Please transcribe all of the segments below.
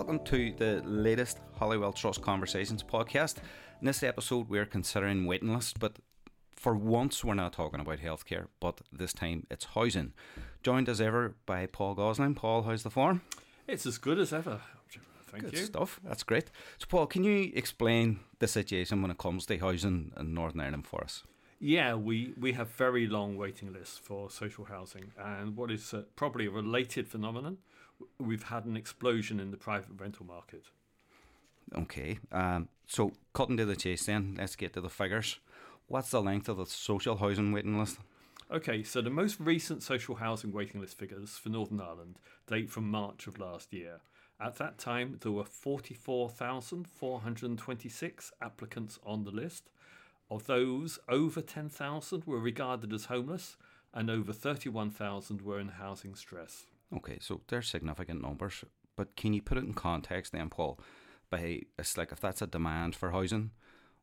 welcome to the latest Holywell Trust Conversations podcast. In this episode, we're considering waiting lists, but for once, we're not talking about healthcare, but this time it's housing. Joined as ever by Paul Gosling. Paul, how's the form? It's as good as ever. Thank Good you. stuff. That's great. So, Paul, can you explain the situation when it comes to housing in Northern Ireland for us? Yeah, we, we have very long waiting lists for social housing, and what is probably a related phenomenon, we've had an explosion in the private rental market. Okay. Um, so, cutting to the chase then, let's get to the figures. What's the length of the social housing waiting list? Okay, so the most recent social housing waiting list figures for Northern Ireland date from March of last year. At that time, there were 44,426 applicants on the list. Of those, over 10,000 were regarded as homeless, and over 31,000 were in housing stress. Okay, so they're significant numbers, but can you put it in context then, Paul? By it's like if that's a demand for housing,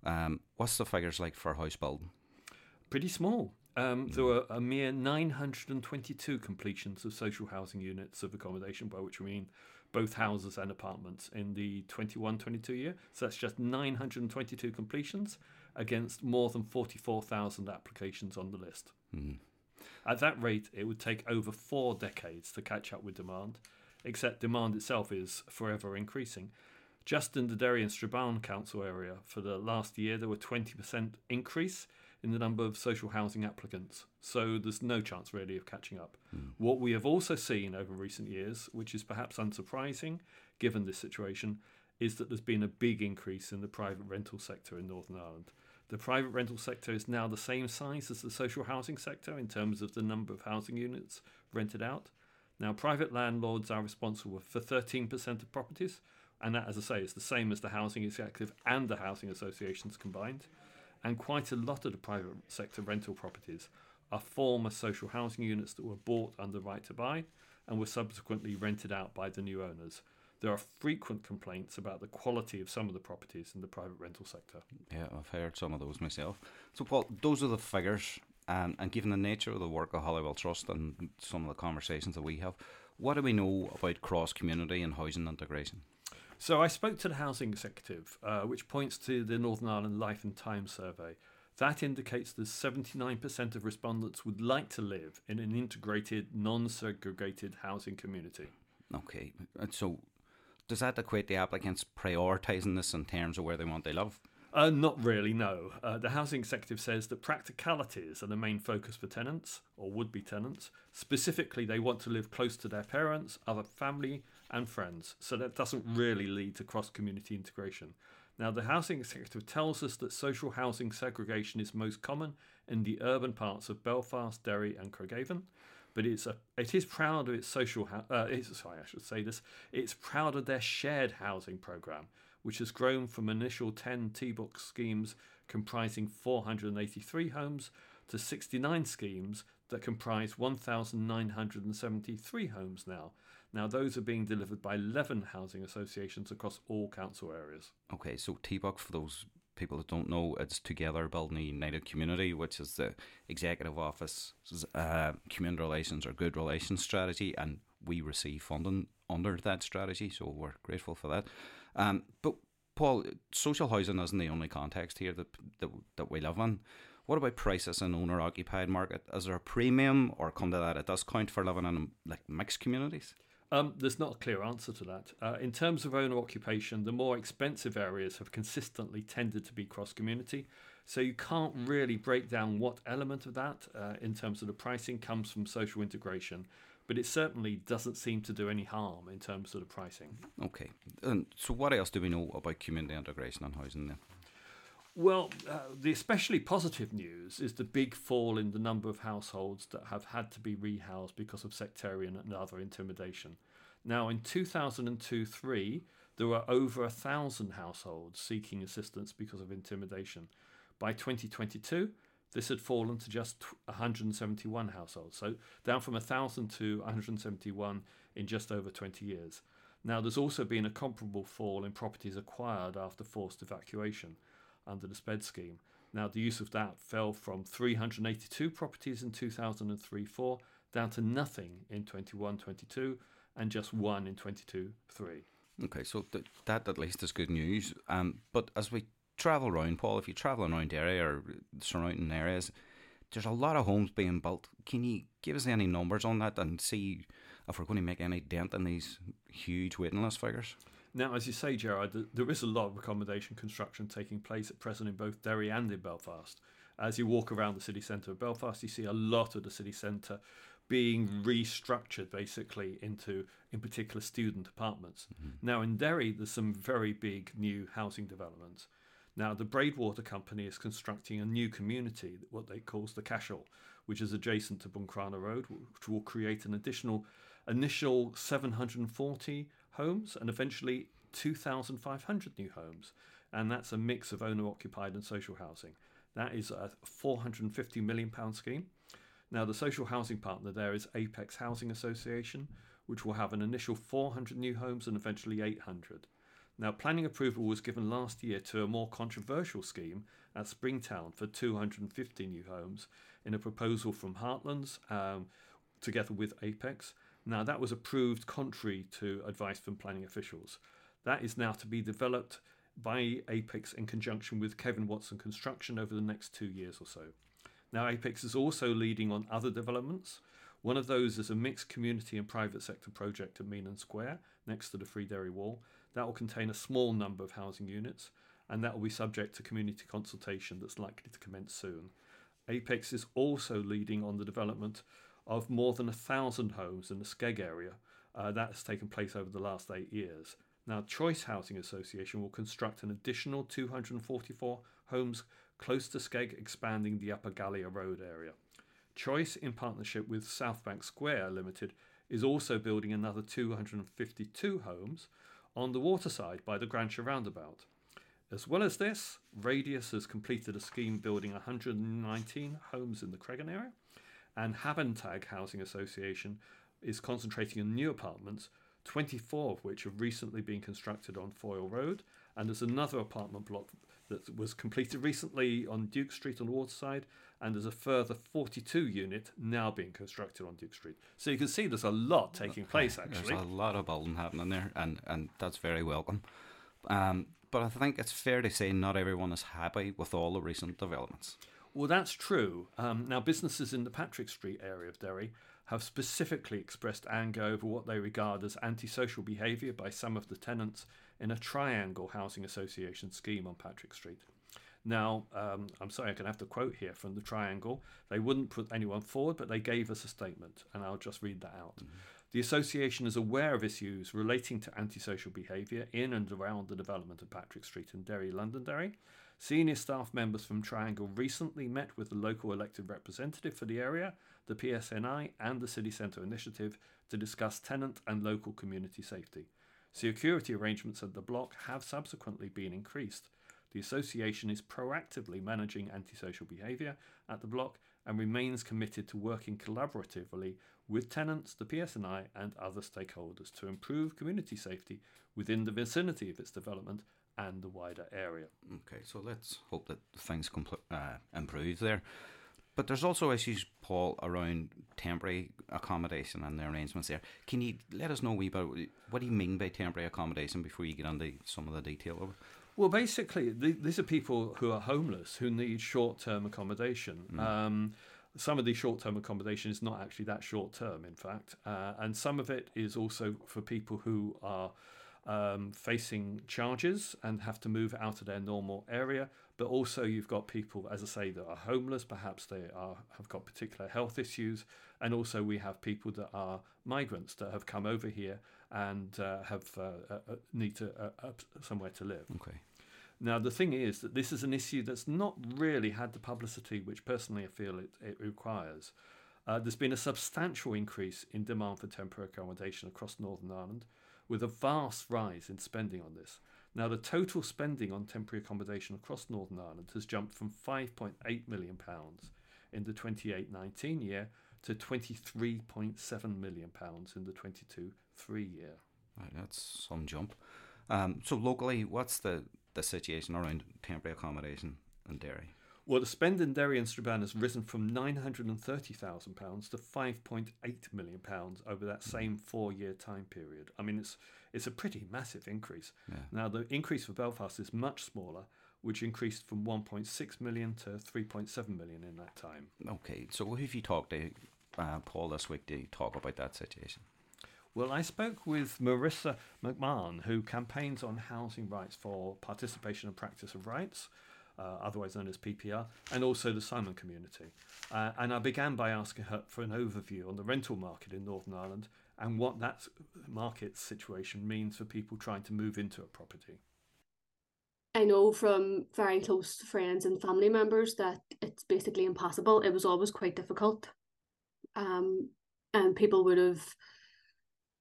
um, what's the figures like for house building? Pretty small. Um, there were a mere 922 completions of social housing units of accommodation, by which we mean both houses and apartments, in the 21 22 year. So that's just 922 completions against more than 44,000 applications on the list. At that rate, it would take over four decades to catch up with demand, except demand itself is forever increasing. Just in the Derry and Strabane Council area, for the last year, there were 20% increase in the number of social housing applicants. So there's no chance really of catching up. Hmm. What we have also seen over recent years, which is perhaps unsurprising given this situation, is that there's been a big increase in the private rental sector in Northern Ireland. The private rental sector is now the same size as the social housing sector in terms of the number of housing units rented out. Now, private landlords are responsible for 13% of properties, and that, as I say, is the same as the housing executive and the housing associations combined. And quite a lot of the private sector rental properties are former social housing units that were bought under right to buy and were subsequently rented out by the new owners. There are frequent complaints about the quality of some of the properties in the private rental sector. Yeah, I've heard some of those myself. So, Paul, those are the figures, um, and given the nature of the work of Holywell Trust and some of the conversations that we have, what do we know about cross community and housing integration? So I spoke to the housing executive, uh, which points to the Northern Ireland Life and Times survey. That indicates that 79% of respondents would like to live in an integrated, non segregated housing community. Okay, so does that equate the applicants prioritising this in terms of where they want to live? Uh, not really, no. Uh, the housing executive says that practicalities are the main focus for tenants, or would be tenants. Specifically, they want to live close to their parents, other family, and friends, so that doesn't really lead to cross community integration. Now, the housing executive tells us that social housing segregation is most common in the urban parts of Belfast, Derry, and Craigavon. But it's a, it is proud of its social. Uh, it's, sorry, I should say this. It's proud of their shared housing program, which has grown from initial 10 TBUC schemes comprising 483 homes to 69 schemes that comprise 1,973 homes now. Now, those are being delivered by 11 housing associations across all council areas. Okay, so TBUC, for those people that don't know, it's Together Building a United Community, which is the Executive Office's uh, Community Relations or Good Relations strategy, and we receive funding under that strategy, so we're grateful for that. Um, but Paul, social housing isn't the only context here that, that that we live in. What about prices in owner occupied market? Is there a premium or come to that a discount for living in like mixed communities? Um, there's not a clear answer to that. Uh, in terms of owner occupation, the more expensive areas have consistently tended to be cross community. So you can't really break down what element of that, uh, in terms of the pricing, comes from social integration. But it certainly doesn't seem to do any harm in terms of the pricing. Okay, and so what else do we know about community integration and housing then? Well, uh, the especially positive news is the big fall in the number of households that have had to be rehoused because of sectarian and other intimidation. Now, in 2002 3, there were over a thousand households seeking assistance because of intimidation. By 2022, this had fallen to just 171 households, so down from 1,000 to 171 in just over 20 years. Now, there's also been a comparable fall in properties acquired after forced evacuation under the SPED scheme. Now, the use of that fell from 382 properties in 2003 4 down to nothing in 21 22 and just one in 22 3. Okay, so th- that at least is good news. Um, but as we travel around, Paul, if you travel around area or surrounding areas, there's a lot of homes being built. Can you give us any numbers on that and see if we're going to make any dent in these huge waiting list figures? Now, as you say, Gerard, there is a lot of accommodation construction taking place at present in both Derry and in Belfast. As you walk around the city centre of Belfast, you see a lot of the city centre being restructured basically into, in particular, student apartments. Mm-hmm. Now, in Derry, there's some very big new housing developments. Now, the Braidwater Company is constructing a new community, what they calls the Cashel, which is adjacent to Buncrana Road, which will create an additional initial 740 homes and eventually 2,500 new homes. And that's a mix of owner occupied and social housing. That is a 450 million pound scheme. Now, the social housing partner there is Apex Housing Association, which will have an initial 400 new homes and eventually 800. Now, planning approval was given last year to a more controversial scheme at Springtown for 250 new homes in a proposal from Heartlands um, together with Apex. Now, that was approved contrary to advice from planning officials. That is now to be developed by Apex in conjunction with Kevin Watson Construction over the next two years or so. Now, Apex is also leading on other developments. One of those is a mixed community and private sector project at Meenan Square, next to the Free Derry Wall. That will contain a small number of housing units, and that will be subject to community consultation that's likely to commence soon. Apex is also leading on the development of more than a thousand homes in the Skeoge area. Uh, that has taken place over the last eight years. Now, Choice Housing Association will construct an additional 244 homes close to Skeoge, expanding the Upper Galliagh Road area. Choice, in partnership with Southbank Square Limited, is also building another 252 homes on the waterside by the Grantchester roundabout. As well as this, Radius has completed a scheme building 119 homes in the Creggan area, and Habinteg Housing Association is concentrating on new apartments, 24 of which have recently been constructed on Foyle Road, and there's another apartment block that was completed recently on Duke Street on the waterside, and there's a further 42 unit now being constructed on Duke Street. So you can see there's a lot taking place actually. There's a lot of building happening there, and, and that's very welcome. Um, but I think it's fair to say not everyone is happy with all the recent developments. Well, that's true. Um, now, businesses in the Patrick Street area of Derry have specifically expressed anger over what they regard as antisocial behaviour by some of the tenants in a Triangle Housing Association scheme on Patrick Street. Now, um, I'm sorry, I'm going to have to quote here from the Triangle. They wouldn't put anyone forward, but they gave us a statement, and I'll just read that out. Mm-hmm. The association is aware of issues relating to antisocial behaviour in and around the development of Patrick Street in Derry, Londonderry. Senior staff members from Triangle recently met with the local elected representative for the area, the PSNI, and the City Centre Initiative to discuss tenant and local community safety. Security arrangements at the block have subsequently been increased. The association is proactively managing antisocial behaviour at the block and remains committed to working collaboratively with tenants, the PSNI, and other stakeholders to improve community safety within the vicinity of its development and the wider area. Okay, so let's hope that things compl- uh, improve there. But there's also issues, Paul, around temporary accommodation and the arrangements there. Can you let us know a wee bit what do you mean by temporary accommodation before you get into some of the detail of it? Well, basically, these are people who are homeless who need short-term accommodation. Mm. Um, some of the short-term accommodation is not actually that short-term, in fact, uh, and some of it is also for people who are um, facing charges and have to move out of their normal area. But also, you've got people, as I say, that are homeless. Perhaps they are have got particular health issues, and also we have people that are migrants that have come over here and uh, have uh, uh, uh need to uh, somewhere to live. Okay. Now, the thing is that this is an issue that's not really had the publicity which personally I feel it, it requires. Uh, there's been a substantial increase in demand for temporary accommodation across Northern Ireland, with a vast rise in spending on this. Now, the total spending on temporary accommodation across Northern Ireland has jumped from £5.8 million in the 28 19 year to £23.7 million in the 22 3 year. Right, that's some jump. Um, so, locally, what's the, the situation around temporary accommodation in Derry? Well, the spend in Derry and Strabane has risen from £930,000 to £5.8 million over that same four year time period. I mean, it's, it's a pretty massive increase. Yeah. Now, the increase for Belfast is much smaller, which increased from 1.6 million to 3.7 million in that time. Okay, so who have you talked to, uh, Paul, this week to talk about that situation? Well, I spoke with Marissa McMahon, who campaigns on housing rights for participation and practice of rights, uh, otherwise known as PPR, and also the Simon community. Uh, and I began by asking her for an overview on the rental market in Northern Ireland and what that market situation means for people trying to move into a property. I know from very close friends and family members that it's basically impossible. It was always quite difficult. Um, and people would have,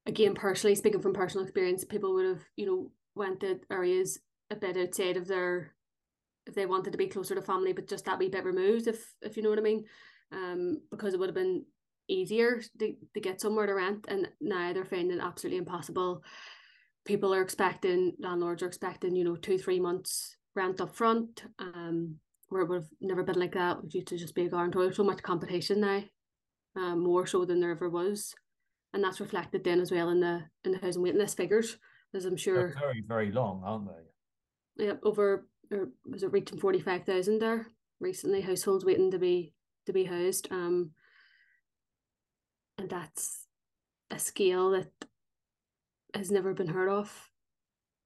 again, personally speaking from personal experience, people would have, you know, went to areas a bit outside of their, if they wanted to be closer to family, but just that wee bit removed, if if you know what I mean, um, because it would have been easier to, to get somewhere to rent, and now they're finding it absolutely impossible. People are expecting landlords are expecting you know two three months rent up front um where it would have never been like that it used to just be a guarantor so much competition now um, more so than there ever was. And that's reflected then as well in the in the housing waiting list figures as i'm sure They're very very long aren't they? Yeah over or was it reaching 45,000 there recently households waiting to be to be housed um and that's a scale that has never been heard of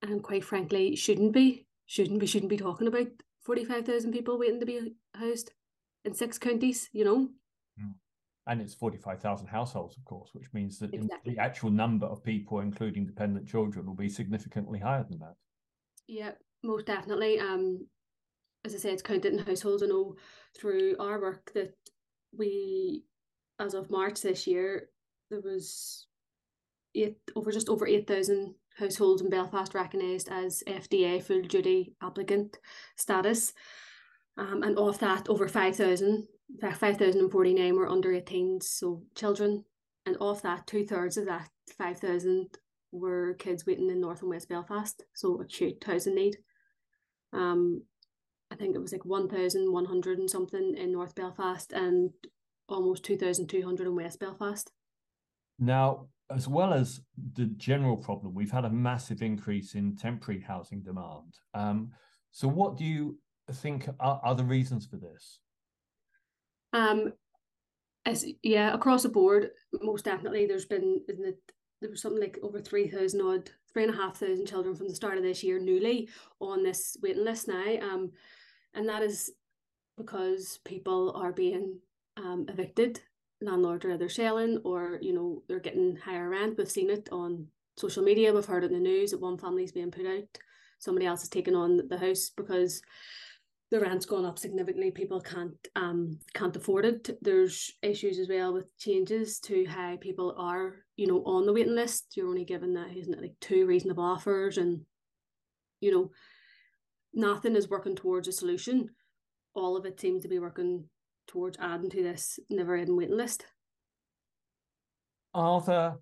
and quite frankly shouldn't be shouldn't be shouldn't be talking about 45,000 people waiting to be housed in six counties you know and it's 45,000 households, of course, which means that Exactly. the actual number of people, including dependent children, will be significantly higher than that. Yeah, most definitely. Um, as I say, it's counted in households. I know through our work that we, as of March this year, there was eight over just over eight thousand households in Belfast recognised as FDA full duty applicant status, um, and of that, over five thousand, five thousand and forty nine were under 18s, so children, and of that, two thirds of that five thousand were kids waiting in North and West Belfast, so acute housing need. Um, I think it was like one thousand one hundred and something in North Belfast and almost two thousand two hundred in West Belfast. Now, as well as the general problem, we've had a massive increase in temporary housing demand. Um, so, what do you think are, are the reasons for this? Um, as yeah, across the board, most definitely, there's been isn't it there was something like over three thousand odd, three and a half thousand children from the start of this year newly on this waiting list now. Um, and that is because people are being um evicted. Landlords are either selling or you know they're getting higher rent. We've seen it on social media. We've heard it in the news that one family's being put out. Somebody else is taking on the house because the rent's gone up significantly. People can't um can't afford it. There's issues as well with changes to how people are, you know, on the waiting list. You're only given that isn't it like two reasonable offers and you know, nothing is working towards a solution. All of it seems to be working towards adding to this never ending waiting list. Are there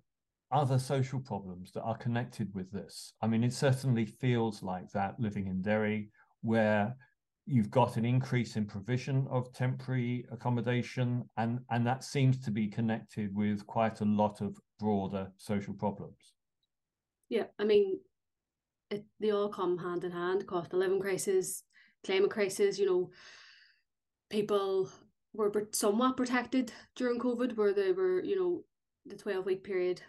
other social problems that are connected with this? I mean, it certainly feels like that living in Derry, where you've got an increase in provision of temporary accommodation, and, and that seems to be connected with quite a lot of broader social problems. Yeah, I mean, it they all come hand in hand. Cost of living crisis, climate crisis. You know, people were somewhat protected during COVID, where they were, you know, the twelve week period.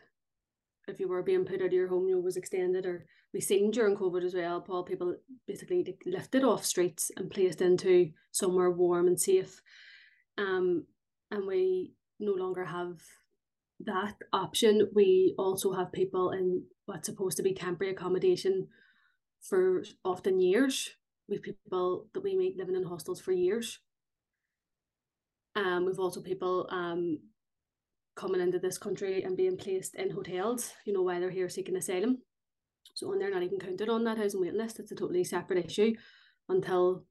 If you were being put out of your home, you know, was extended, or we seen during COVID as well. Paul, people basically lifted off streets and placed into somewhere warm and safe. Um, and we no longer have that option. We also have people in what's supposed to be temporary accommodation for often years. We've people that we meet living in hostels for years. Um, we've also people um coming into this country and being placed in hotels, you know, while they're here seeking asylum. So and they're not even counted on that housing waiting list. It's a totally separate issue until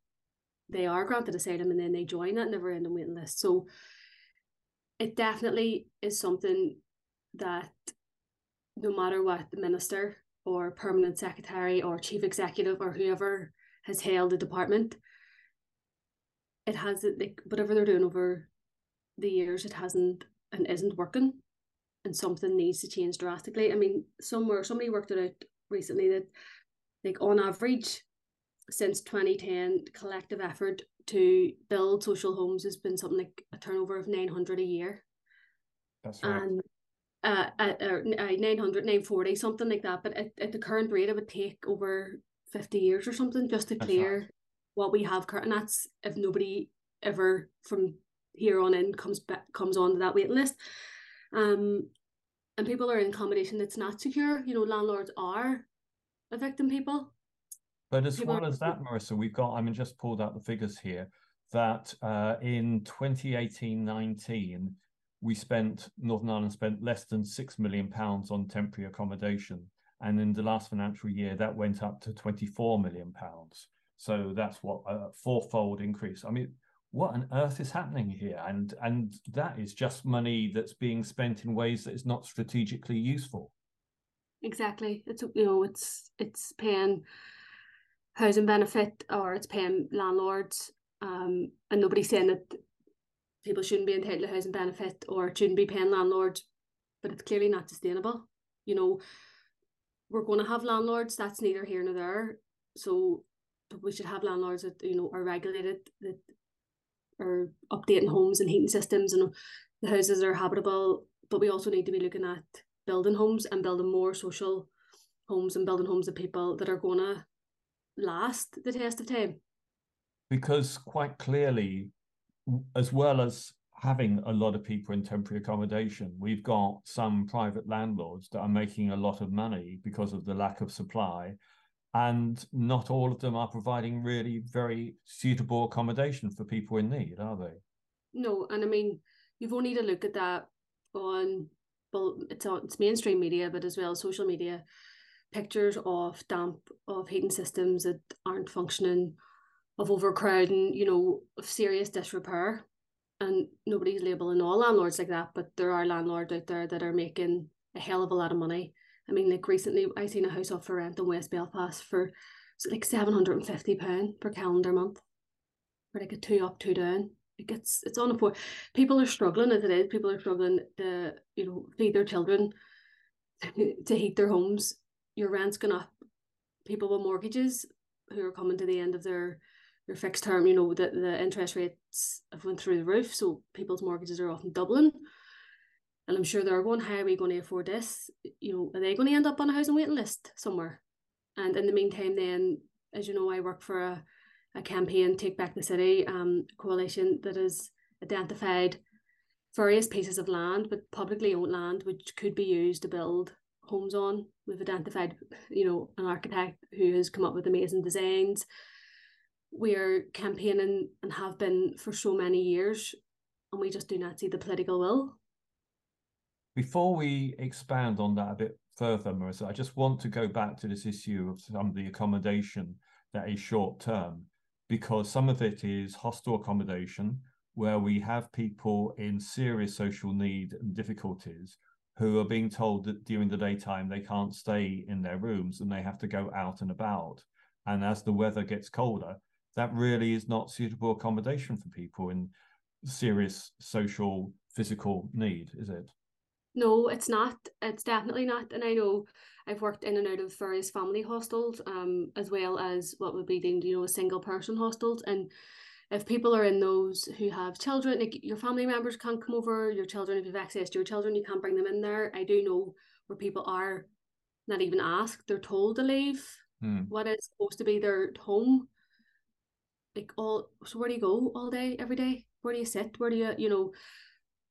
they are granted asylum and then they join that never ending waiting list. So it definitely is something that no matter what the minister or permanent secretary or chief executive or whoever has held the department, it has like whatever they're doing over the years, it hasn't and isn't working, and something needs to change drastically. I mean, somewhere somebody worked it out recently that like on average since 2010 collective effort to build social homes has been something like a turnover of 900 a year. That's right. And uh, at, uh, 900 940 something like that. But at, at the current rate it would take over 50 years or something just to clear right. what we have current. And that's if nobody ever from here on in comes back comes on to that waiting list. Um and people are in accommodation that's not secure. You know landlords are evicting people But as well as that, Marissa, we've got, I mean, just pulled out the figures here that uh, in 2018 19, we spent, Northern Ireland spent less than £6 million on temporary accommodation. And in the last financial year, that went up to £24 million. So that's what a fourfold increase. I mean, what on earth is happening here? And and that is just money that's being spent in ways that is not strategically useful. Exactly. It's you know, it's it's paying housing benefit or it's paying landlords. Um, and nobody's saying that people shouldn't be entitled to housing benefit or shouldn't be paying landlords, but it's clearly not sustainable. You know, we're going to have landlords. That's neither here nor there. So, we should have landlords that you know are regulated that are updating homes and heating systems and the houses are habitable. But we also need to be looking at building homes and building more social homes and building homes of people that are gonna last the test of time. because quite clearly, as well as having a lot of people in temporary accommodation, we've got some private landlords that are making a lot of money because of the lack of supply. And not all of them are providing really very suitable accommodation for people in need, are they? No, and I mean you've only to look at that on well, it's on it's mainstream media, but as well as social media, pictures of damp of heating systems that aren't functioning, of overcrowding, you know, of serious disrepair. And nobody's labeling all landlords like that, but there are landlords out there that are making a hell of a lot of money. I mean, like recently I seen a house up for rent in West Belfast for like seven hundred and fifty pound per calendar month. For like a two up, two down. It gets it's on a unaffordable. People are struggling as it is. People are struggling to, you know, feed their children, to heat their homes. Your rent's going up. People with mortgages who are coming to the end of their their fixed term, you know, the, the interest rates have went through the roof. So people's mortgages are often doubling. And I'm sure they're going, how are we going to afford this? You know, are they going to end up on a housing waiting list somewhere? And in the meantime, then, as you know, I work for a, a campaign, Take Back the City um, coalition that has identified various pieces of land, but publicly owned land, which could be used to build homes on. We've identified, you know, an architect who has come up with amazing designs. We are campaigning and have been for so many years, and we just do not see the political will. Before we expand on that a bit further, Marissa, I just want to go back to this issue of some of the accommodation that is short term, because some of it is hostel accommodation, where we have people in serious social need and difficulties who are being told that during the daytime they can't stay in their rooms and they have to go out and about. And as the weather gets colder, that really is not suitable accommodation for people in serious social, physical need, is it? No, it's not. It's definitely not. And I know I've worked in and out of various family hostels, um, as well as what would be deemed, you know, single person hostels. And if people are in those who have children, like your family members can't come over, your children, if you've access to your children, you can't bring them in there. I do know where people are not even asked, they're told to leave Hmm. what is supposed to be their home. Like all so where do you go all day, every day? Where do you sit? Where do you you know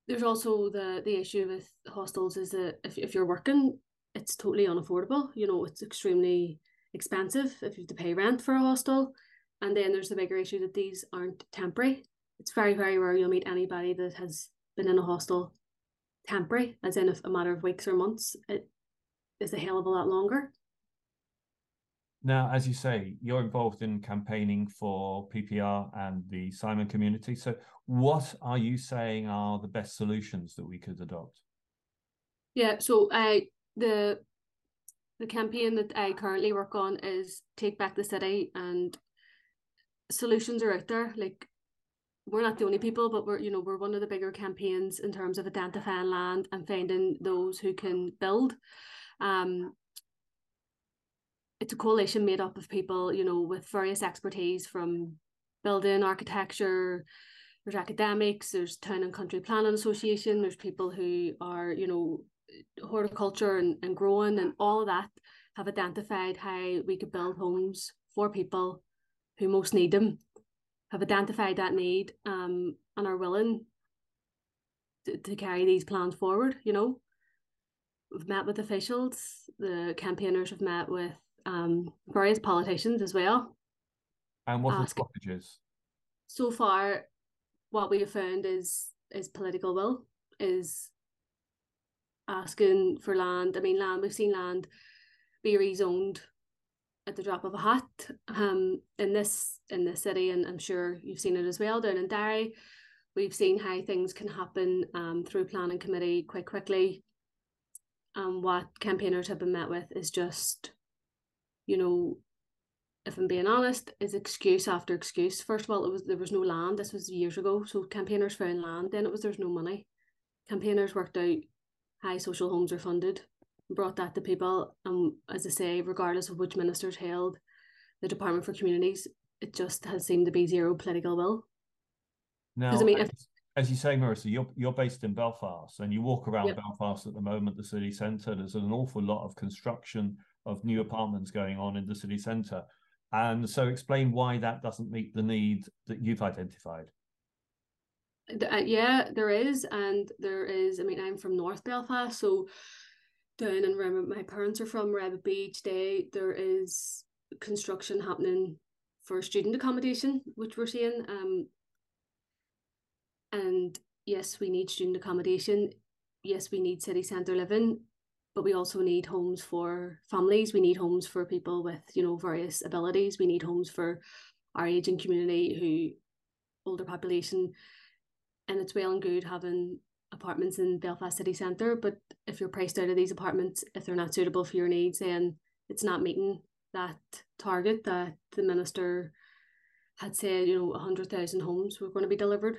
there's also the the issue with hostels is that if, if you're working, it's totally unaffordable. You know, it's extremely expensive if you have to pay rent for a hostel. And then there's the bigger issue that these aren't temporary. It's very, very rare you'll meet anybody that has been in a hostel temporary, as in a, matter of weeks or months. It is a hell of a lot longer. Now, as you say, you're involved in campaigning for PPR and the Simon community. So, what are you saying are the best solutions that we could adopt? Yeah, so I the the campaign that I currently work on is Take Back the City and solutions are out there. Like we're not the only people, but we're you know we're one of the bigger campaigns in terms of identifying land and finding those who can build. Um, it's a coalition made up of people, you know, with various expertise from building, architecture. There's academics. There's town and country planning association. There's people who are, you know, horticulture and, and growing and all of that have identified how we could build homes for people who most need them have identified that need um, and are willing to, to carry these plans forward. You know, we've met with officials, the campaigners have met with um, various politicians as well. And what are the blockages? So far, what we have found is is political will, is asking for land. I mean, land. We've seen land be rezoned at the drop of a hat um, in this in this city, and I'm sure you've seen it as well down in Derry. We've seen how things can happen um, through planning committee quite quickly. Um, what campaigners have been met with is just, you know, if I'm being honest, is excuse after excuse. First of all, it was there was no land. This was years ago, so campaigners found land. Then it was there's no money. Campaigners worked out how social homes are funded brought that to people. And as I say, regardless of which ministers held the Department for Communities, it just has seemed to be zero political will. Now, I mean, as, if, as you say, Marissa, you're you're based in Belfast, and you walk around. Belfast at the moment, the city centre. There's an awful lot of construction of new apartments going on in the city centre, and so explain why that doesn't meet the need that you've identified. Uh, yeah, there is, and there is. I mean, I'm from North Belfast, so down and where my parents are from, Rabbit Beach Day, there is construction happening for student accommodation, which we're seeing. Um, and yes, we need student accommodation. Yes, we need city centre living, but we also need homes for families. We need homes for people with, you know, various abilities. We need homes for our aging community who older population. And it's well and good having apartments in Belfast city centre, but if you're priced out of these apartments, if they're not suitable for your needs, then it's not meeting that target that the minister had said, you know, 100,000 homes were going to be delivered.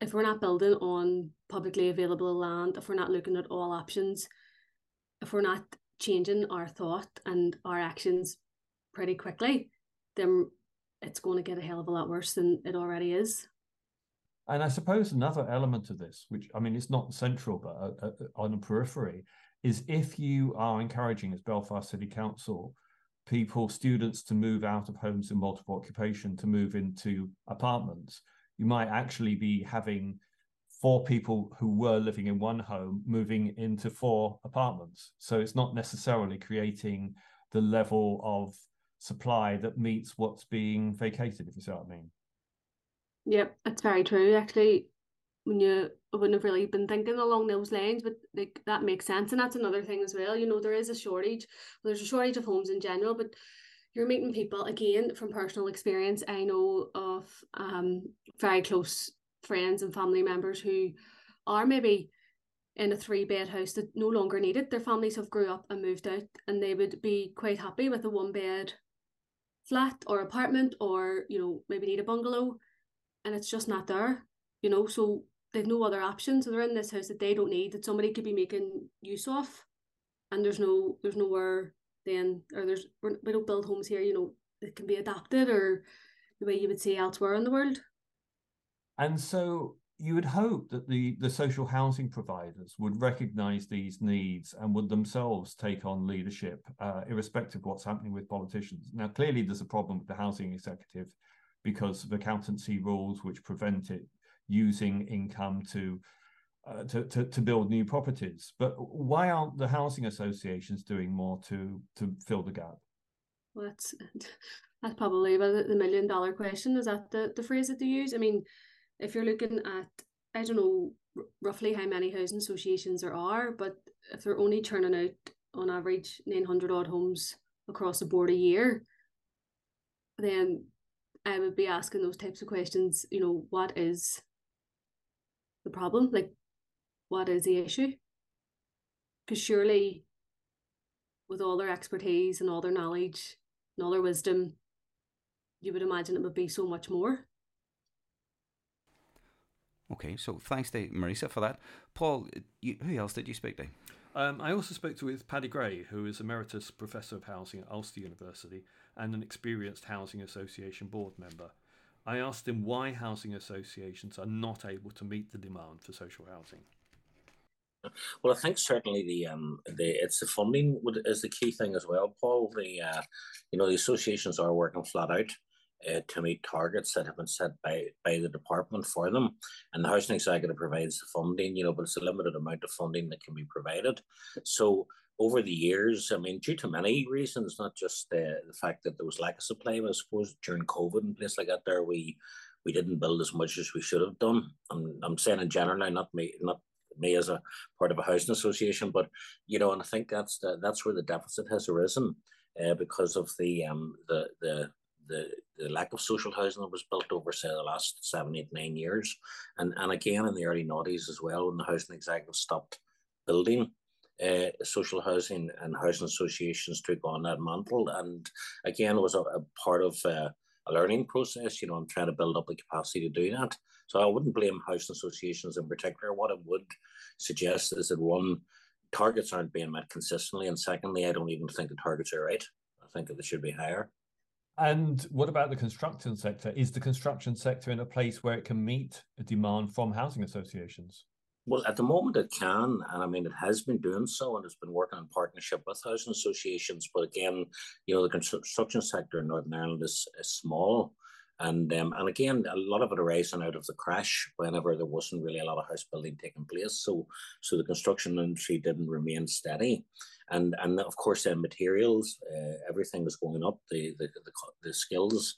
If we're not building on publicly available land, if we're not looking at all options, if we're not changing our thought and our actions pretty quickly, then it's going to get a hell of a lot worse than it already is. And I suppose another element of this, which I mean, it's not central, but uh, uh, on the periphery, is if you are encouraging as Belfast City Council people, students to move out of homes in multiple occupation to move into apartments, you might actually be having four people who were living in one home moving into four apartments. So it's not necessarily creating the level of supply that meets what's being vacated, if you see what I mean. Yep, that's very true. Actually, when you I wouldn't have really been thinking along those lines, but like that makes sense, and that's another thing as well. You know, there is a shortage. There's a shortage of homes in general, but you're meeting people again from personal experience. I know of um very close friends and family members who are maybe in a three bed house that no longer need it. Their families have grew up and moved out, and they would be quite happy with a one bed flat or apartment, or you know maybe need a bungalow and it's just not there, you know. So they've no other options. So they're in this house that they don't need that somebody could be making use of, and there's no there's nowhere then or there's we don't build homes here, you know, that can be adapted or the way you would see elsewhere in the world. And so you would hope that the, the social housing providers would recognize these needs and would themselves take on leadership, uh, irrespective of what's happening with politicians. Now, clearly, there's a problem with the housing executive because of accountancy rules which prevent it using income to, uh, to, to, to build new properties. But why aren't the housing associations doing more to to fill the gap? Well, that's that's probably the, the million dollar question. Is that the, the phrase that they use? I mean, if you're looking at, I don't know roughly how many housing associations there are, but if they're only turning out on average 900 odd homes across the board a year, then I would be asking those types of questions, you know, what is the problem? Like, what is the issue? Because surely, with all their expertise and all their knowledge and all their wisdom, you would imagine it would be so much more. Okay, so thanks to Marisa for that. Paul, you, who else did you speak to? Um, I also spoke to with Paddy Gray, who is Emeritus Professor of Housing at Ulster University and an experienced Housing Association board member. I asked him why housing associations are not able to meet the demand for social housing. Well, I think certainly the um the it's the funding is the key thing as well, Paul. The uh, you know the associations are working flat out uh, to meet targets that have been set by by the department for them, and the housing executive provides the funding. You know, but it's a limited amount of funding that can be provided. So over the years, I mean, due to many reasons, not just uh, the fact that there was lack of supply, I suppose during COVID and places like that, there we we didn't build as much as we should have done. I'm, I'm saying in general, not me, not me as a part of a housing association, but you know, and I think that's the, that's where the deficit has arisen uh, because of the um the the the, the lack of social housing that was built over say the last seven, eight, nine years, and and again in the early noughties as well when the housing executive stopped building. Uh, social housing and housing associations took on that mantle, and again, it was a, a part of uh, a learning process. You know, I'm trying to build up the capacity to do that. So I wouldn't blame housing associations in particular. What I would suggest is that one, targets aren't being met consistently, and secondly, I don't even think the targets are right. I think that they should be higher. And what about the construction sector? Is the construction sector in a place where it can meet a demand from housing associations? Well, at the moment it can, and I mean it has been doing so, and it's been working in partnership with housing associations. But again, you know, the construction sector in Northern Ireland is, is small, and um, and again, a lot of it arising out of the crash whenever there wasn't really a lot of house building taking place. So so the construction industry didn't remain steady, and and of course then materials, uh, everything was going up. The the the, the skills,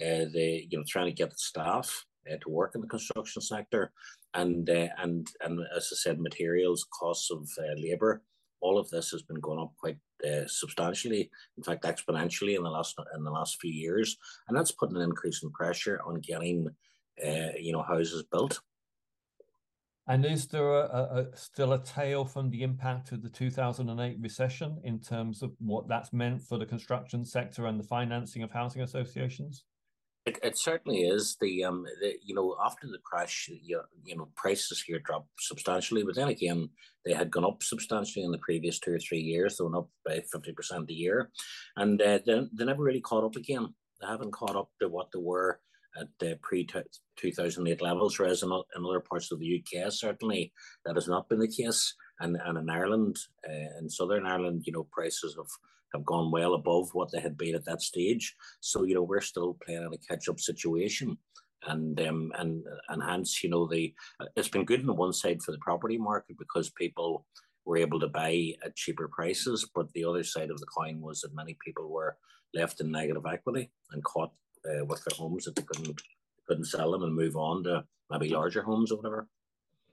uh, the you know trying to get the staff uh, to work in the construction sector, and uh, and and as I said, materials, costs of uh, labour, all of this has been going up quite uh, substantially, in fact, exponentially in the last in the last few years, and that's putting an increase in pressure on getting, uh, you know, houses built. And is there a, a, still a tail from the impact of the 2008 recession in terms of what that's meant for the construction sector and the financing of housing associations? It, it certainly is. The um the, you know after the crash you, you know prices here dropped substantially but then again they had gone up substantially in the previous two or three years they went up by 50% a year and uh, they, they never really caught up again. They haven't caught up to what they were at the pre 2008 levels whereas in, in other parts of the UK certainly that has not been the case. And, and in Ireland uh, in Southern Ireland you know prices have have gone well above what they had been at that stage. So you know we're still playing in a catch up situation, and um, and and hence you know the it's been good on one side for the property market because people were able to buy at cheaper prices, but the other side of the coin was that many people were left in negative equity and caught uh, with their homes that they couldn't couldn't sell them and move on to maybe larger homes or whatever.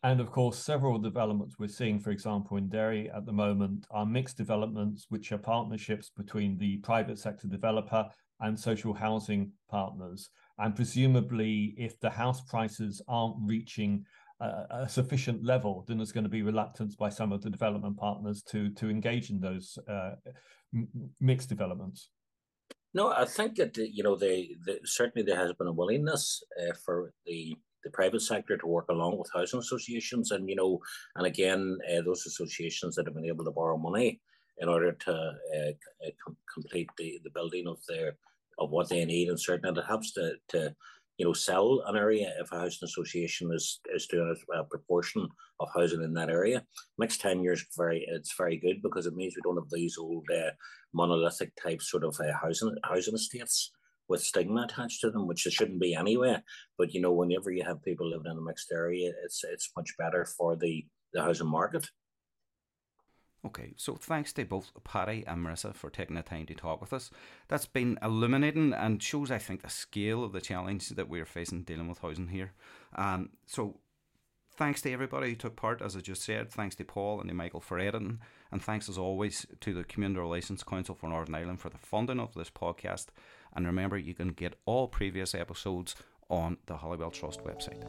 And of course, several developments we're seeing, for example, in Derry at the moment, are mixed developments, which are partnerships between the private sector developer and social housing partners. And presumably, if the house prices aren't reaching a, sufficient level, then there's going to be reluctance by some of the development partners to to engage in those uh, mixed developments. No, I think that you know they, they certainly there has been a willingness uh, for the the private sector to work along with housing associations, and you know, and again, uh, those associations that have been able to borrow money in order to uh, com- complete the, the building of their of what they need, and certain certainly it helps to to you know sell an area if a housing association is is doing a, proportion of housing in that area. Mixed tenure is very it's very good because it means we don't have these old uh, monolithic type sort of housing housing estates with stigma attached to them, which it shouldn't be anyway. But you know, whenever you have people living in a mixed area, it's it's much better for the the housing market. Okay, so thanks to both Paddy and Marissa for taking the time to talk with us. That's been illuminating and shows, I think, the scale of the challenge that we're facing dealing with housing here. Um, so thanks to everybody who took part, as I just said. Thanks to Paul and to Michael for editing. And thanks, as always, to the Community Relations Council for Northern Ireland for the funding of this podcast. And remember, you can get all previous episodes on the Holywell Trust website.